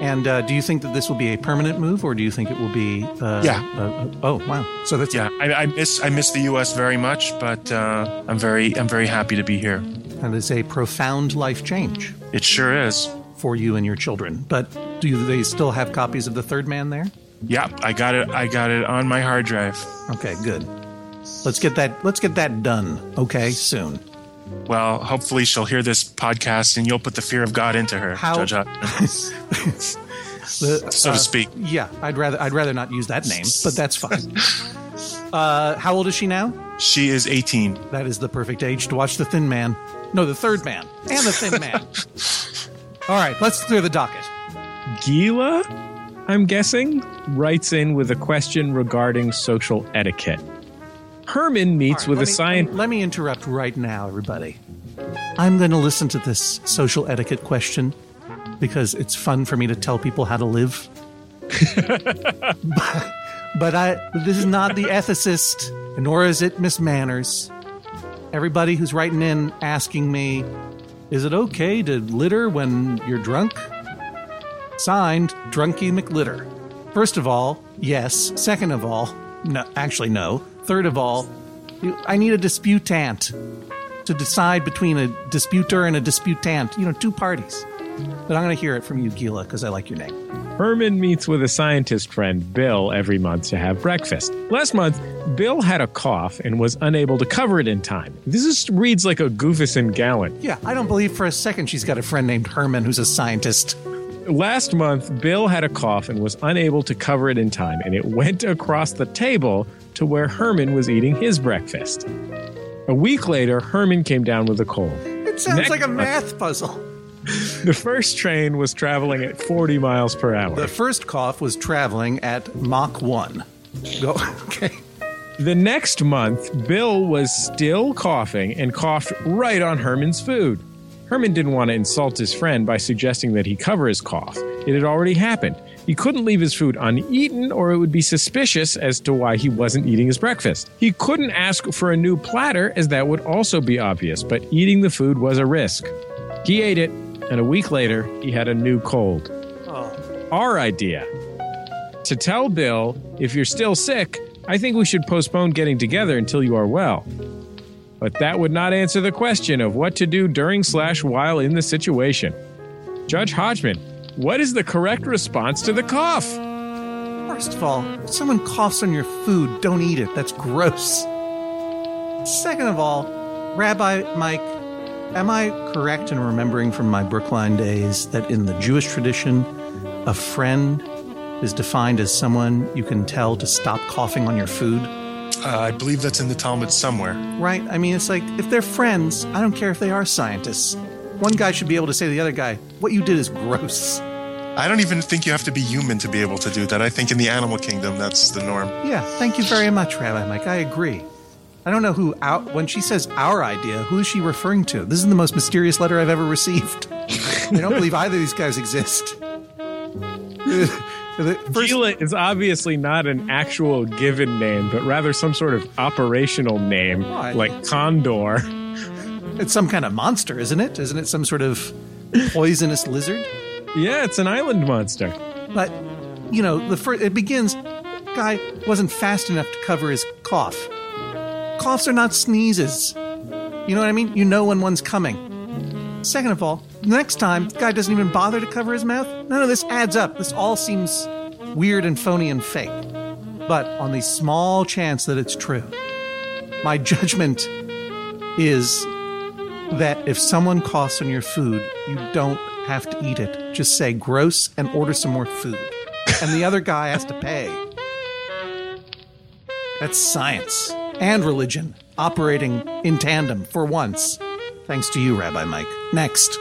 S2: And uh, do you think that this will be a permanent move, or do you think it will be? Uh,
S5: Yeah.
S2: Uh, oh wow! So that's
S5: Yeah, I, I miss I miss the U.S. very much, but uh, I'm very I'm very happy to be here.
S2: and it's a profound life change
S5: It sure is.
S2: for you and your children. But do they still have copies of the Third Man there?
S5: Yeah, I got it. I got it on my hard drive.
S2: Okay, good. Let's get that. Let's get that done. Okay, soon.
S5: Well, hopefully she'll hear this podcast and you'll put the fear of God into her,
S2: How-
S5: Judge Hudson, [LAUGHS]
S2: The-
S5: so
S2: uh,
S5: to speak.
S2: Yeah, I'd rather I'd rather not use that name, but that's fine. [LAUGHS] uh, how old is she now?
S5: She is 18.
S2: That is the perfect age to watch the Thin Man. No, the Third Man and the Thin Man. [LAUGHS] All right, let's clear the docket.
S1: Gila, I'm guessing, writes in with a question regarding social etiquette. Herman meets
S2: right,
S1: with a scientist.
S2: Let me interrupt right now, everybody. I'm going to listen to this social etiquette question because it's fun for me to tell people how to live. but, [LAUGHS] but I this is not the ethicist, nor is it Miss Manners. Everybody who's writing in asking me, is it okay to litter when you're drunk? Signed, Drunky McLitter. First of all, yes. Second of all, no, actually no. Third of all, I need a disputant to decide between a disputer and a disputant. You know, two parties. But I'm going to hear it from you, Gila, because I like your name.
S1: Herman meets with a scientist friend, Bill, every month to have breakfast. Last month, Bill had a cough and was unable to cover it in time. This is, reads like a Goofus and Gallant.
S2: Yeah, I don't believe for a second she's got a friend named Herman who's a scientist.
S1: Last month, Bill had a cough and was unable to cover it in time, and it [LAUGHS] went across the table to where Herman was eating his breakfast. A week later, Herman came down with a cold.
S2: It sounds
S1: Next
S2: like a math puzzle. [LAUGHS]
S1: The first train was traveling at 40 miles per hour.
S2: The first cough was traveling at Mach 1. Go, [LAUGHS] okay.
S1: The next month, Bill was still coughing and coughed right on Herman's food. Herman didn't want to insult his friend by suggesting that he cover his cough. It had already happened. He couldn't leave his food uneaten, or it would be suspicious as to why he wasn't eating his breakfast. He couldn't ask for a new platter, as that would also be obvious, but eating the food was a risk. He ate it, and a week later, he had a new cold. Oh. Our idea to tell Bill, if you're still sick, I think we should postpone getting together until you are well. But that would not answer the question of what to do during slash while in the situation. Judge Hodgman, what is the correct response to the cough?
S2: First of all, if someone coughs on your food, don't eat it. That's gross. Second of all, Rabbi Mike, am I correct in remembering from my Brookline days that in the Jewish tradition, a friend is defined as someone you can tell to stop coughing on your food?
S5: Uh, I believe that's in the Talmud somewhere.
S2: Right? I mean, it's like if they're friends, I don't care if they are scientists. One guy should be able to say to the other guy, What you did is gross.
S5: I don't even think you have to be human to be able to do that. I think in the animal kingdom, that's the norm.
S2: Yeah, thank you very much, Rabbi Mike. I agree. I don't know who our, when she says our idea, who is she referring to? This is the most mysterious letter I've ever received. [LAUGHS] I don't believe either of these guys exist. The [LAUGHS] [LAUGHS] first-
S1: Gila is obviously not an actual given name, but rather some sort of operational name,
S2: Why?
S1: like Condor.
S2: it's some kind of monster, isn't it? Isn't it some sort of poisonous lizard?
S1: Yeah, it's an island monster.
S2: But you know, the first it begins. Guy wasn't fast enough to cover his cough. Coughs are not sneezes. You know what I mean? You know when one's coming. Second of all, the next time, guy doesn't even bother to cover his mouth. None of this adds up. This all seems weird and phony and fake. But on the small chance that it's true, my judgment is that if someone coughs on your food, you don't have to eat it. Just say gross and order some more food. And the other guy has to pay. That's science and religion operating in tandem for once. Thanks to you, Rabbi Mike. Next.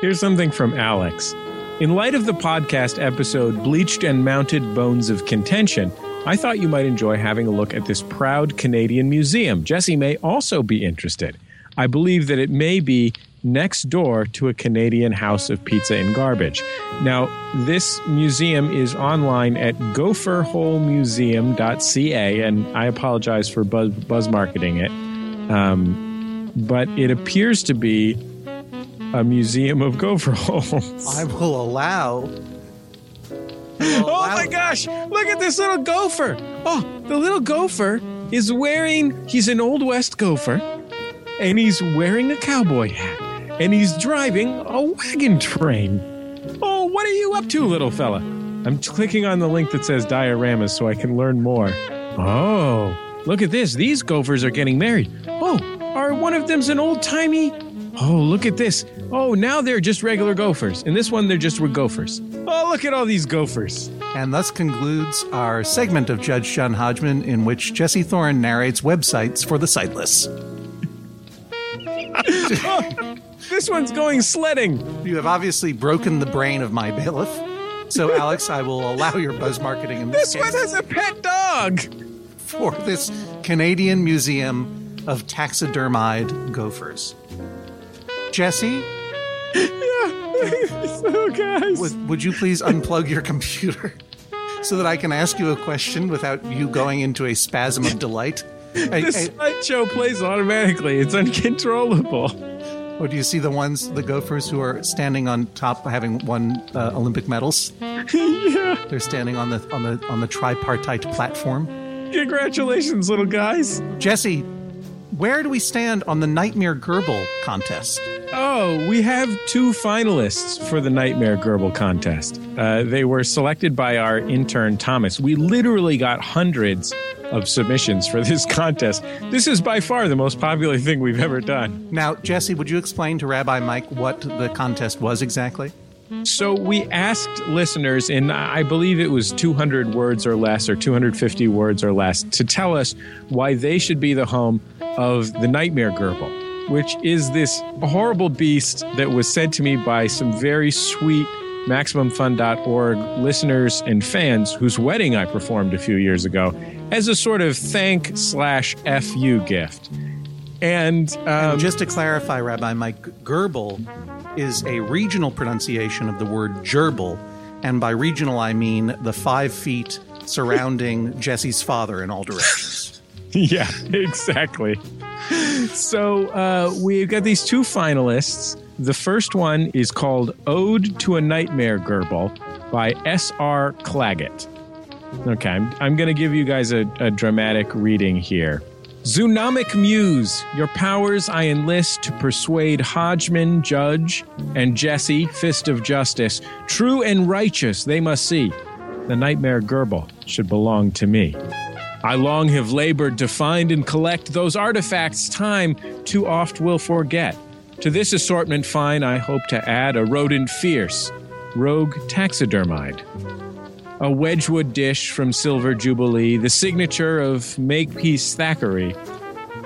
S1: Here's something from Alex. In light of the podcast episode Bleached and Mounted Bones of Contention, I thought you might enjoy having a look at this proud Canadian museum. Jesse may also be interested. I believe that it may be next door to a Canadian house of pizza and garbage. Now, this museum is online at gopherholemuseum.ca, and I apologize for buzz, buzz marketing it. Um, but it appears to be a museum of gopher holes.
S2: I will allow.
S1: Oh my gosh, look at this little gopher. Oh, the little gopher is wearing, he's an Old West gopher, and he's wearing a cowboy hat, and he's driving a wagon train. Oh, what are you up to, little fella? I'm clicking on the link that says dioramas so I can learn more. Oh, look at this. These gophers are getting married. Oh, are one of them's an old timey? Oh, look at this. Oh, now they're just regular gophers. In this one, they're just gophers. Oh, look at all these gophers.
S2: And thus concludes our segment of Judge John Hodgman, in which Jesse Thorne narrates websites for the sightless. [LAUGHS]
S1: This one's going sledding.
S2: You have obviously broken the brain of my bailiff. So, [LAUGHS] Alex, I will allow your buzz marketing in this,
S1: This one has a pet dog.
S2: for this Canadian Museum of Taxidermied Gophers. Jesse,
S1: oh, [LAUGHS] guys.
S2: would, would you please unplug your computer so that I can ask you a question without you going into a spasm of delight? Hey,
S1: This
S2: hey,
S1: slideshow plays automatically. It's uncontrollable.
S2: or do you see the ones, the gophers who are standing on top, having won uh, Olympic medals? [LAUGHS]
S1: yeah.
S2: They're standing on the on the on the tripartite platform.
S1: Congratulations, little guys.
S2: Jesse, where do we stand on the Nightmare Gerbil contest?
S1: Oh, we have two finalists for the Nightmare Gerbil contest. Uh, they were selected by our intern, Thomas. We literally got hundreds of submissions for this contest. This is by far the most popular thing we've ever done.
S2: Now, Jesse, would you explain to Rabbi Mike what the contest was exactly?
S1: So we asked listeners in, I believe it was 200 words or less, or 250 words or less, to tell us why they should be the home of the Nightmare Gerbil, which is this horrible beast that was sent to me by some very sweet MaximumFun.org listeners and fans whose wedding I performed a few years ago as a sort of thank slash fu gift. And, um,
S2: And just to clarify, Rabbi Mike, gerbil is a regional pronunciation of the word gerbil, and by regional I mean the five feet surrounding [LAUGHS] Jesse's father in all directions. [LAUGHS]
S1: Yeah, exactly. So uh, we've got these two finalists. The first one is called Ode to a Nightmare Gerbil by S.R. Claggett. Okay, I'm, I'm going to give you guys a, a dramatic reading here. Zoonomic Muse, your powers I enlist to persuade Hodgman, Judge, and Jesse, Fist of Justice. True and righteous they must see. The Nightmare Gerbil should belong to me. I long have labored to find and collect those artifacts time too oft will forget. To this assortment fine, I hope to add a rodent fierce, rogue taxidermied. A Wedgwood dish from Silver Jubilee, the signature of Makepeace Thackeray.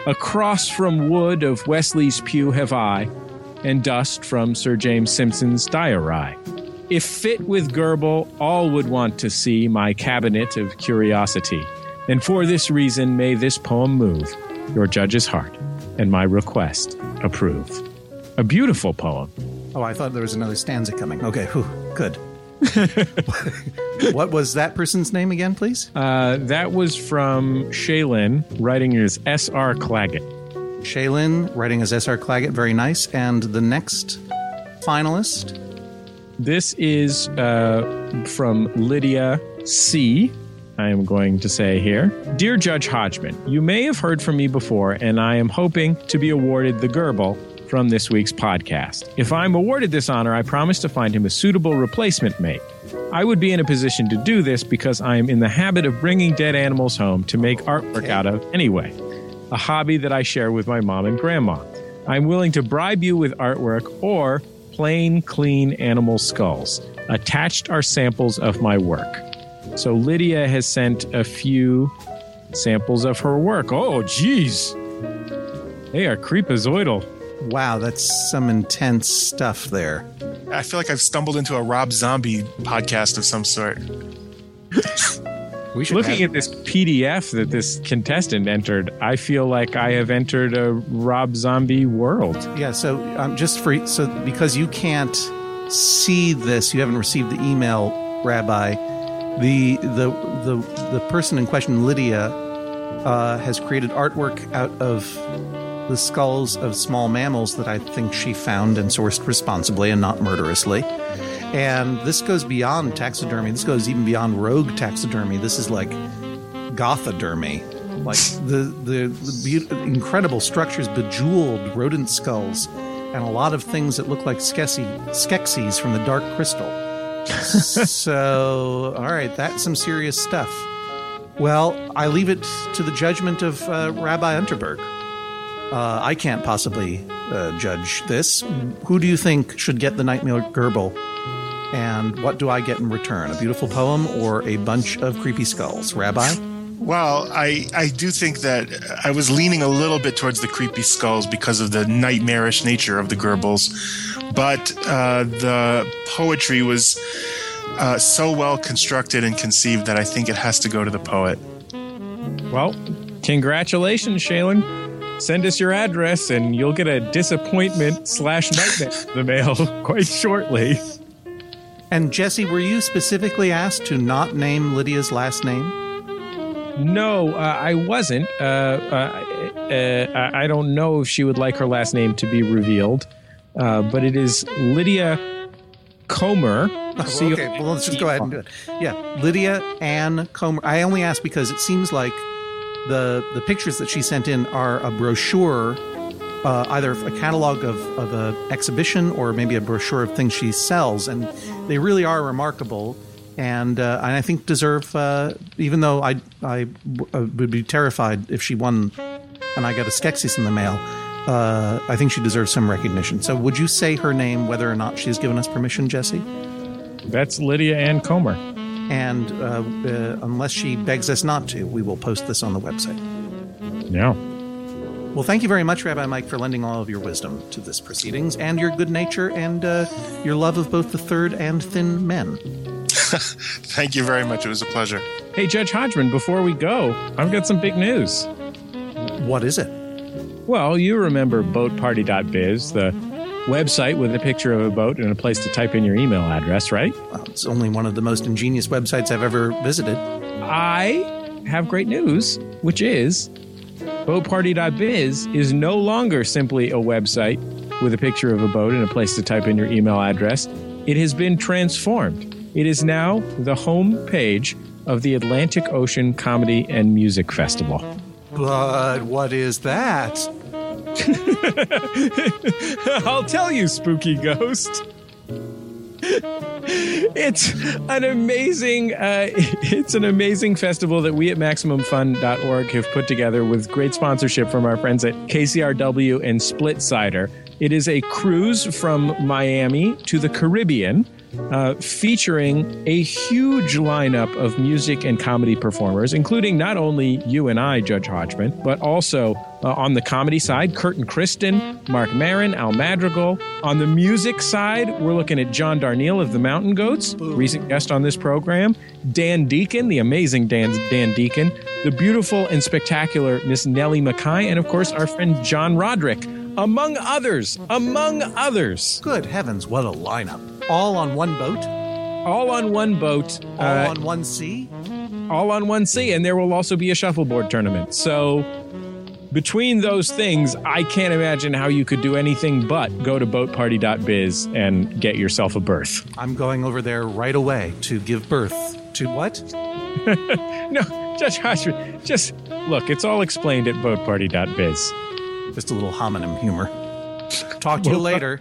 S1: A cross from wood of Wesley's pew have I, and dust from Sir James Simpson's diary. If fit with Gerbil, all would want to see my cabinet of curiosity. And for this reason, may this poem move your judge's heart, and my request approve. A beautiful poem.
S2: Oh, I thought there was another stanza coming. Okay, whew, good. [LAUGHS] what was that person's name again, please?
S1: Uh, that was from Shaylin, writing as S.R. Claggett.
S2: Shaylin, writing as S.R. Claggett, very nice. And the next finalist,
S1: This is uh, from Lydia C. I am going to say here Dear Judge Hodgman, you may have heard from me before, and I am hoping to be awarded the Gerbil from this week's podcast. If I'm awarded this honor, I promise to find him a suitable replacement mate. I would be in a position to do this because I am in the habit of bringing dead animals home to make artwork out of anyway, a hobby that I share with my mom and grandma. I'm willing to bribe you with artwork or plain, clean animal skulls. Attached are samples of my work. So Lydia has sent a few samples of her work. Oh, geez. They are creepazoidal.
S2: Wow, that's some intense stuff there.
S5: I feel like I've stumbled into a Rob Zombie podcast of some sort.
S2: We should
S1: Looking
S2: have-
S1: at this PDF that this contestant entered, I feel like I have entered a Rob Zombie world.
S2: Yeah, so um, just for so because you can't see this, you haven't received the email, Rabbi. The the the the person in question, Lydia, uh, has created artwork out of the skulls of small mammals that I think she found and sourced responsibly and not murderously. And this goes beyond taxidermy. This goes even beyond rogue taxidermy. This is like gothodermy. Like the the, the incredible structures, bejeweled rodent skulls, and a lot of things that look like skexy, skeksis from the Dark Crystal. [LAUGHS] so, all right, that's some serious stuff. Well, I leave it to the judgment of uh, Rabbi Unterberg. Uh, I can't possibly uh, judge this. Who do you think should get the Nightmare Gerbil? And what do I get in return? A beautiful poem or a bunch of creepy skulls? Rabbi?
S5: Well, I, I do think that I was leaning a little bit towards the creepy skulls because of the nightmarish nature of the gerbils, but uh, the poetry was uh, so well constructed and conceived that I think it has to go to the poet.
S1: Well, congratulations, Shaylin. Send us your address and you'll get a disappointment slash nightmare in the mail [LAUGHS] quite shortly.
S2: And Jesse, were you specifically asked to not name Lydia's last name?
S1: No, uh, I wasn't. Uh, uh, uh, I don't know if she would like her last name to be revealed, uh, but it is Lydia Comer. C-
S2: okay, well, let's just go ahead and do it. Yeah, Lydia Ann Comer. I only asked because it seems like the the pictures that she sent in are a brochure, uh, either a catalog of, of a exhibition or maybe a brochure of things she sells, and they really are remarkable. And, uh, and I think deserve, uh, even though I uh, would be terrified if she won and I got a Skeksis in the mail, uh, I think she deserves some recognition. So, would you say her name, whether or not she's given us permission, Jesse?
S1: That's Lydia Ann Comer.
S2: And uh, uh, unless she begs us not to, we will post this on the website.
S1: Yeah.
S2: Well, thank you very much, Rabbi Mike, for lending all of your wisdom to this proceedings and your good nature and uh, your love of both the third and thin men. [LAUGHS]
S5: Thank you very much. It was a pleasure.
S1: Hey, Judge Hodgman, before we go, I've got some big news.
S2: What is it?
S1: Well, you remember boatparty.biz, the website with a picture of a boat and a place to type in your email address, right?
S2: Well, it's only one of the most ingenious websites I've ever visited.
S1: I have great news, which is boatparty.biz is no longer simply a website with a picture of a boat and a place to type in your email address. It has been transformed. It is now the home page of the Atlantic Ocean Comedy and Music Festival.
S2: But what is that? [LAUGHS]
S1: I'll tell you, spooky ghost. It's an amazing, uh, [LAUGHS] it's an amazing festival that we at MaximumFun.org have put together with great sponsorship from our friends at KCRW and Split Cider. It is a cruise from Miami to the Caribbean, uh, featuring a huge lineup of music and comedy performers, including not only you and I, Judge Hodgman, but also uh, on the comedy side, Kurt and Kristen, Marc Maron, Al Madrigal. On the music side, we're looking at John Darnielle of the Mountain Goats, recent guest on this program, Dan Deacon, the amazing Dan, Dan Deacon, the beautiful and spectacular Miss Nellie McKay, and of course, our friend John Roderick, among others, among others,
S2: Good heavens, what a lineup. All on one boat?
S1: all on one boat.
S2: All
S1: uh,
S2: on one sea?
S1: all on one sea, and there will also be a shuffleboard tournament. So, between those things, I can't imagine how you could do anything but go to boatparty.biz and get yourself a berth.
S2: I'm going over there right away to give birth to what? [LAUGHS]
S1: No, Judge Hodgman, just look, it's all explained at boatparty.biz.
S2: Just a little homonym humor. Talk to you [LAUGHS] later.